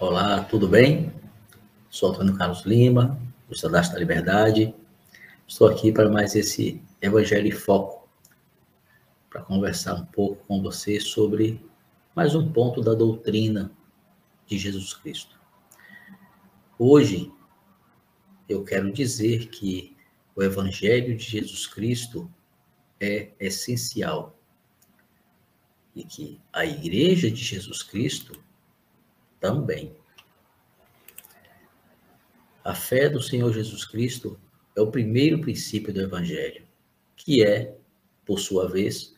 Olá, tudo bem? Sou Antônio Carlos Lima, do Estadarte da Liberdade. Estou aqui para mais esse Evangelho em Foco, para conversar um pouco com você sobre mais um ponto da doutrina de Jesus Cristo. Hoje, eu quero dizer que o Evangelho de Jesus Cristo é essencial e que a Igreja de Jesus Cristo também. A fé do Senhor Jesus Cristo é o primeiro princípio do Evangelho, que é, por sua vez,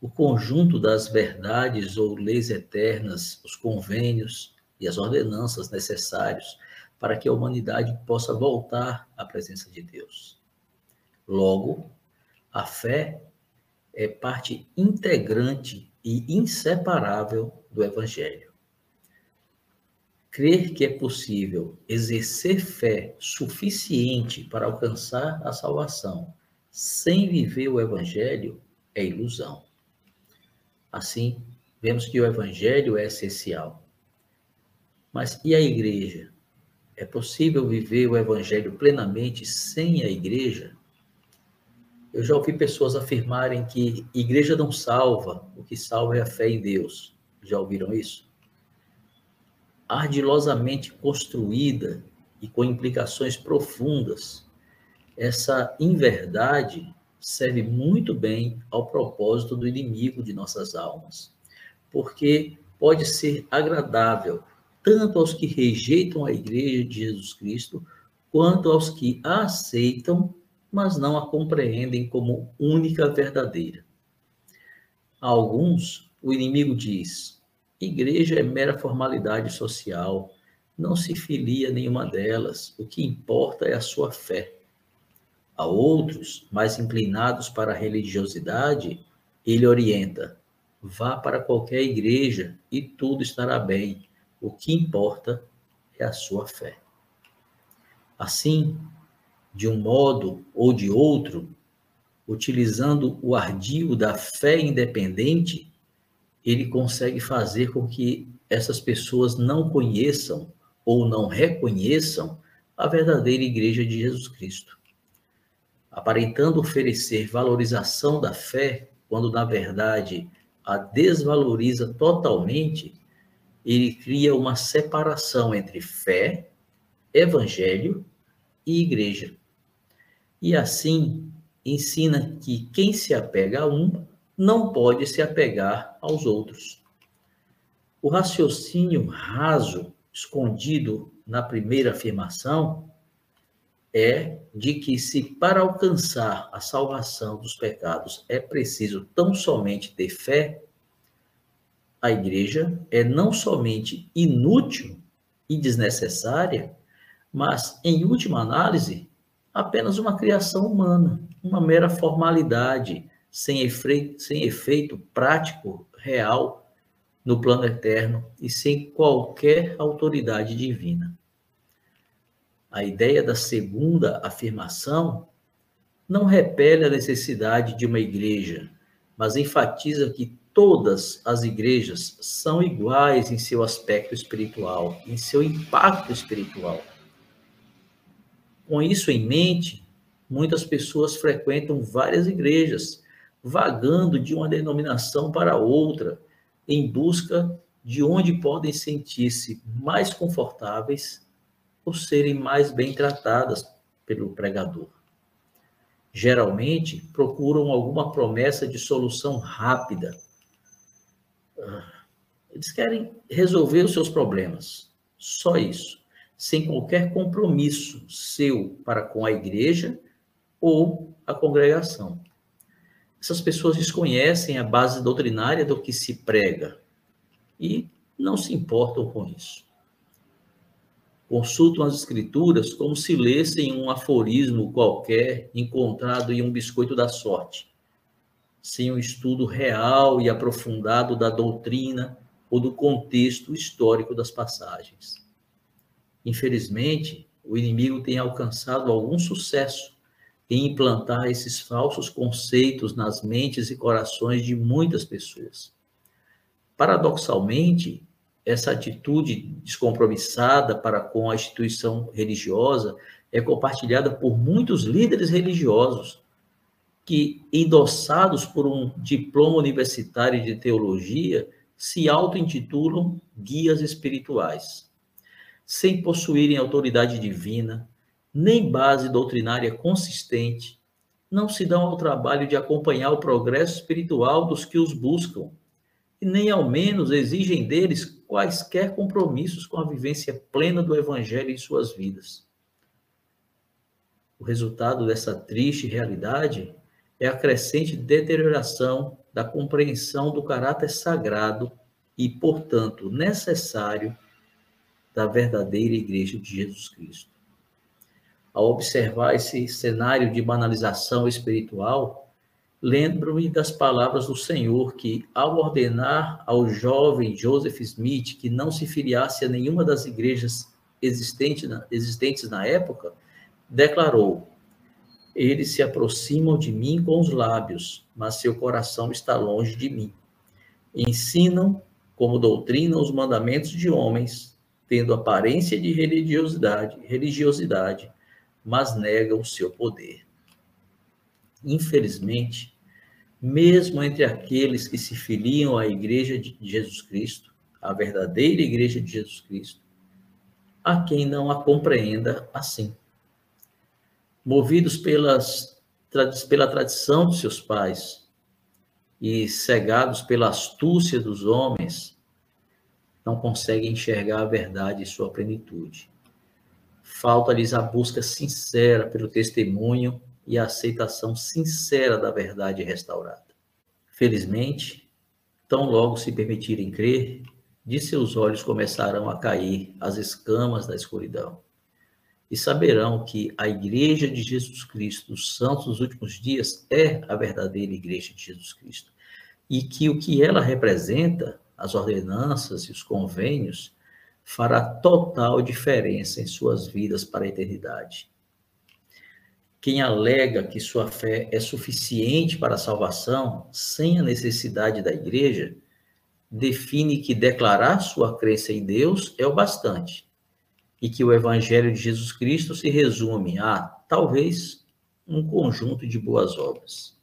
o conjunto das verdades ou leis eternas, os convênios e as ordenanças necessários para que a humanidade possa voltar à presença de Deus. Logo, a fé é parte integrante e inseparável do Evangelho. Crer que é possível exercer fé suficiente para alcançar a salvação sem viver o Evangelho é ilusão. Assim, vemos que o Evangelho é essencial. Mas e a igreja? É possível viver o Evangelho plenamente sem a igreja? Eu já ouvi pessoas afirmarem que igreja não salva, o que salva é a fé em Deus. Já ouviram isso? Ardilosamente construída e com implicações profundas, essa inverdade serve muito bem ao propósito do inimigo de nossas almas, porque pode ser agradável tanto aos que rejeitam a igreja de Jesus Cristo, quanto aos que a aceitam, mas não a compreendem como única verdadeira. A alguns, o inimigo diz: Igreja é mera formalidade social, não se filia nenhuma delas, o que importa é a sua fé. A outros, mais inclinados para a religiosidade, ele orienta: vá para qualquer igreja e tudo estará bem, o que importa é a sua fé. Assim, de um modo ou de outro, utilizando o ardil da fé independente, ele consegue fazer com que essas pessoas não conheçam ou não reconheçam a verdadeira igreja de Jesus Cristo. Aparentando oferecer valorização da fé, quando na verdade a desvaloriza totalmente, ele cria uma separação entre fé, evangelho e igreja. E assim ensina que quem se apega a um não pode se apegar aos outros. O raciocínio raso escondido na primeira afirmação é de que se para alcançar a salvação dos pecados é preciso tão somente ter fé, a igreja é não somente inútil e desnecessária, mas, em última análise, apenas uma criação humana, uma mera formalidade sem efeito, sem efeito prático, real, no plano eterno e sem qualquer autoridade divina. A ideia da segunda afirmação não repele a necessidade de uma igreja, mas enfatiza que todas as igrejas são iguais em seu aspecto espiritual, em seu impacto espiritual. Com isso em mente, muitas pessoas frequentam várias igrejas vagando de uma denominação para outra, em busca de onde podem sentir-se mais confortáveis ou serem mais bem tratadas pelo pregador. Geralmente procuram alguma promessa de solução rápida. Eles querem resolver os seus problemas, só isso, sem qualquer compromisso seu para com a igreja ou a congregação essas pessoas desconhecem a base doutrinária do que se prega e não se importam com isso. Consultam as escrituras como se lessem um aforismo qualquer encontrado em um biscoito da sorte, sem um estudo real e aprofundado da doutrina ou do contexto histórico das passagens. Infelizmente, o inimigo tem alcançado algum sucesso em implantar esses falsos conceitos nas mentes e corações de muitas pessoas. Paradoxalmente, essa atitude descompromissada para com a instituição religiosa é compartilhada por muitos líderes religiosos que, endossados por um diploma universitário de teologia, se auto-intitulam guias espirituais. Sem possuírem autoridade divina, nem base doutrinária consistente, não se dão ao trabalho de acompanhar o progresso espiritual dos que os buscam, e nem ao menos exigem deles quaisquer compromissos com a vivência plena do Evangelho em suas vidas. O resultado dessa triste realidade é a crescente deterioração da compreensão do caráter sagrado e, portanto, necessário da verdadeira Igreja de Jesus Cristo. Ao observar esse cenário de banalização espiritual, lembro-me das palavras do Senhor que, ao ordenar ao jovem Joseph Smith que não se filiasse a nenhuma das igrejas existentes na, existentes na época, declarou: Eles se aproximam de mim com os lábios, mas seu coração está longe de mim. Ensinam como doutrina os mandamentos de homens, tendo aparência de religiosidade, religiosidade, mas negam o seu poder. Infelizmente, mesmo entre aqueles que se filiam à Igreja de Jesus Cristo, a verdadeira Igreja de Jesus Cristo, há quem não a compreenda assim. Movidos pelas, pela tradição de seus pais, e cegados pela astúcia dos homens, não conseguem enxergar a verdade e sua plenitude. Falta-lhes a busca sincera pelo testemunho e a aceitação sincera da verdade restaurada. Felizmente, tão logo se permitirem crer, de seus olhos começarão a cair as escamas da escuridão. E saberão que a Igreja de Jesus Cristo, dos santos dos últimos dias, é a verdadeira Igreja de Jesus Cristo e que o que ela representa, as ordenanças e os convênios, fará total diferença em suas vidas para a eternidade. Quem alega que sua fé é suficiente para a salvação, sem a necessidade da igreja, define que declarar sua crença em Deus é o bastante, e que o evangelho de Jesus Cristo se resume a, talvez, um conjunto de boas obras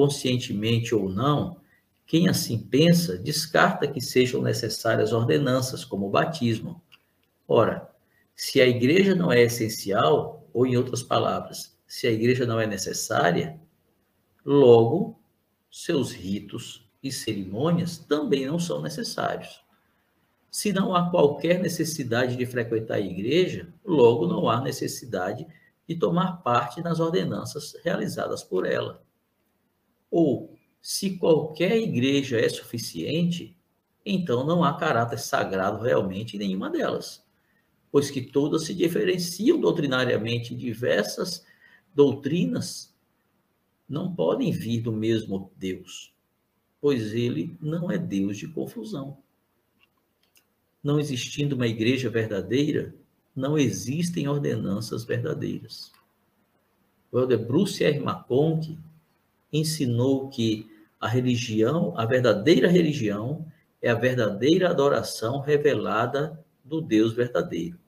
conscientemente ou não, quem assim pensa descarta que sejam necessárias ordenanças, como o batismo. Ora, se a igreja não é essencial, ou em outras palavras, se a igreja não é necessária, logo seus ritos e cerimônias também não são necessários. Se não há qualquer necessidade de frequentar a igreja, logo não há necessidade de tomar parte nas ordenanças realizadas por ela. Ou, se qualquer igreja é suficiente, então não há caráter sagrado realmente em nenhuma delas, pois que todas se diferenciam doutrinariamente, diversas doutrinas não podem vir do mesmo Deus, pois ele não é Deus de confusão. Não existindo uma igreja verdadeira, não existem ordenanças verdadeiras. O Elder Bruce R. McConkie ensinou que a religião, a verdadeira religião, é a verdadeira adoração revelada do Deus verdadeiro.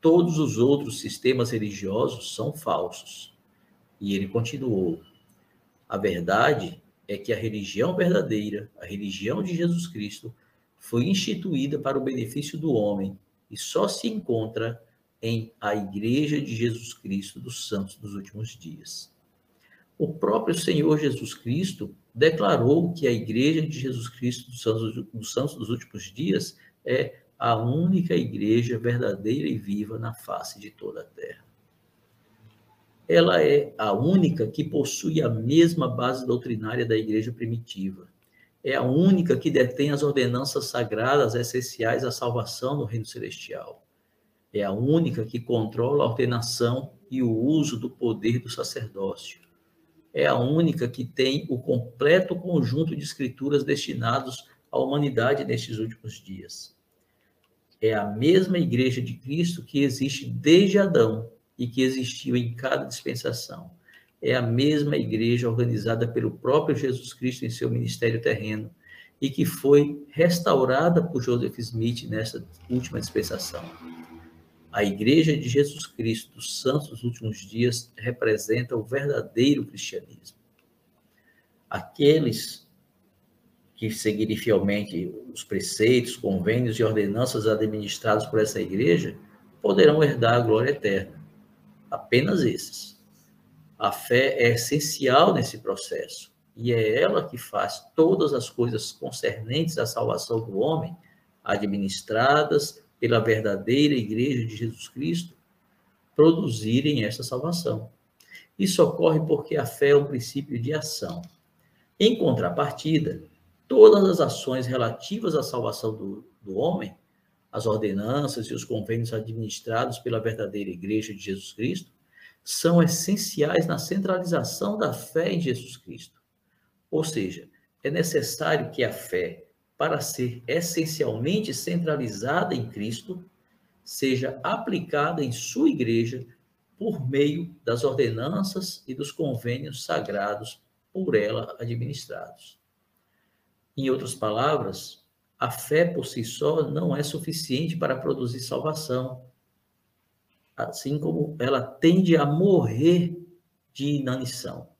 Todos os outros sistemas religiosos são falsos. E ele continuou: a verdade é que a religião verdadeira, a religião de Jesus Cristo, foi instituída para o benefício do homem e só se encontra em a Igreja de Jesus Cristo dos Santos dos Últimos Dias. O próprio Senhor Jesus Cristo declarou que a Igreja de Jesus Cristo dos Santos, dos Santos dos Últimos Dias é a única igreja verdadeira e viva na face de toda a terra. Ela é a única que possui a mesma base doutrinária da igreja primitiva. É a única que detém as ordenanças sagradas essenciais à salvação no reino celestial. É a única que controla a ordenação e o uso do poder do sacerdócio é a única que tem o completo conjunto de escrituras destinados à humanidade nestes últimos dias. É a mesma igreja de Cristo que existe desde Adão e que existiu em cada dispensação. É a mesma igreja organizada pelo próprio Jesus Cristo em seu ministério terreno e que foi restaurada por Joseph Smith nessa última dispensação. A Igreja de Jesus Cristo dos Santos dos Últimos Dias representa o verdadeiro cristianismo. Aqueles que seguirem fielmente os preceitos, convênios e ordenanças administrados por essa igreja poderão herdar a glória eterna. Apenas esses. A fé é essencial nesse processo e é ela que faz todas as coisas concernentes à salvação do homem, administradas pela verdadeira Igreja de Jesus Cristo, produzirem essa salvação. Isso ocorre porque a fé é um princípio de ação. Em contrapartida, todas as ações relativas à salvação do, do homem, as ordenanças e os convênios administrados pela verdadeira Igreja de Jesus Cristo, são essenciais na centralização da fé em Jesus Cristo. Ou seja, é necessário que a fé, para ser essencialmente centralizada em Cristo, seja aplicada em sua igreja por meio das ordenanças e dos convênios sagrados por ela administrados. Em outras palavras, a fé por si só não é suficiente para produzir salvação, assim como ela tende a morrer de inanição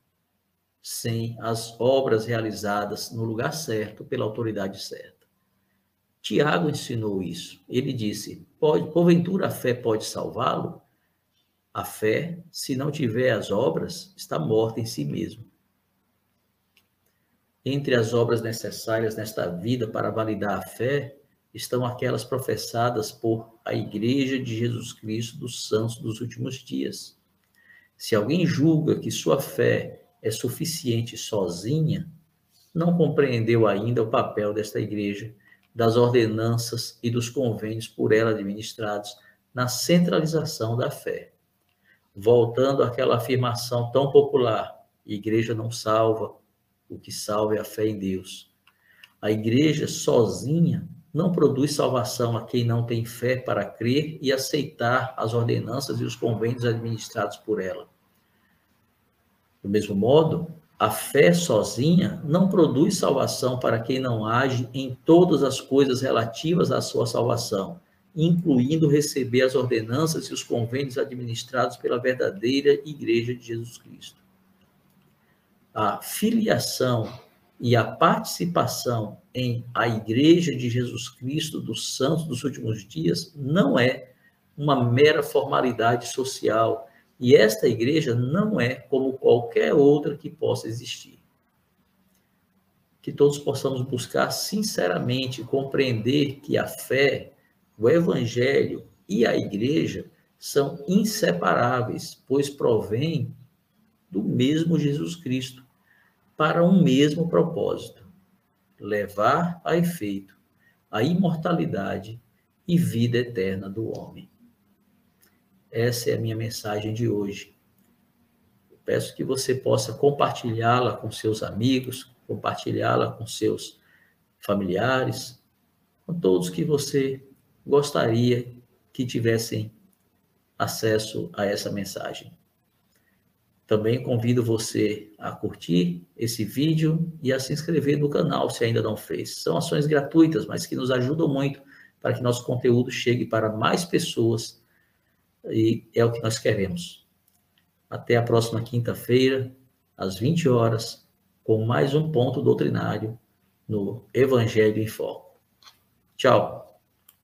sem as obras realizadas no lugar certo, pela autoridade certa. Tiago ensinou isso. Ele disse: pode, porventura a fé pode salvá-lo? A fé, se não tiver as obras, está morta em si mesmo. Entre as obras necessárias nesta vida para validar a fé estão aquelas professadas por a Igreja de Jesus Cristo dos Santos dos últimos dias. Se alguém julga que sua fé é suficiente sozinha, não compreendeu ainda o papel desta igreja, das ordenanças e dos convênios por ela administrados na centralização da fé. Voltando àquela afirmação tão popular: igreja não salva, o que salva é a fé em Deus. A igreja sozinha não produz salvação a quem não tem fé para crer e aceitar as ordenanças e os convênios administrados por ela. Do mesmo modo, a fé sozinha não produz salvação para quem não age em todas as coisas relativas à sua salvação, incluindo receber as ordenanças e os convênios administrados pela verdadeira Igreja de Jesus Cristo. A filiação e a participação em a Igreja de Jesus Cristo dos Santos dos últimos dias não é uma mera formalidade social e esta igreja não é como qualquer outra que possa existir. Que todos possamos buscar sinceramente compreender que a fé, o evangelho e a igreja são inseparáveis, pois provêm do mesmo Jesus Cristo para um mesmo propósito: levar a efeito a imortalidade e vida eterna do homem. Essa é a minha mensagem de hoje. peço que você possa compartilhá-la com seus amigos, compartilhá-la com seus familiares, com todos que você gostaria que tivessem acesso a essa mensagem. Também convido você a curtir esse vídeo e a se inscrever no canal se ainda não fez. São ações gratuitas, mas que nos ajudam muito para que nosso conteúdo chegue para mais pessoas e é o que nós queremos. Até a próxima quinta-feira, às 20 horas, com mais um ponto doutrinário no Evangelho em Foco. Tchau.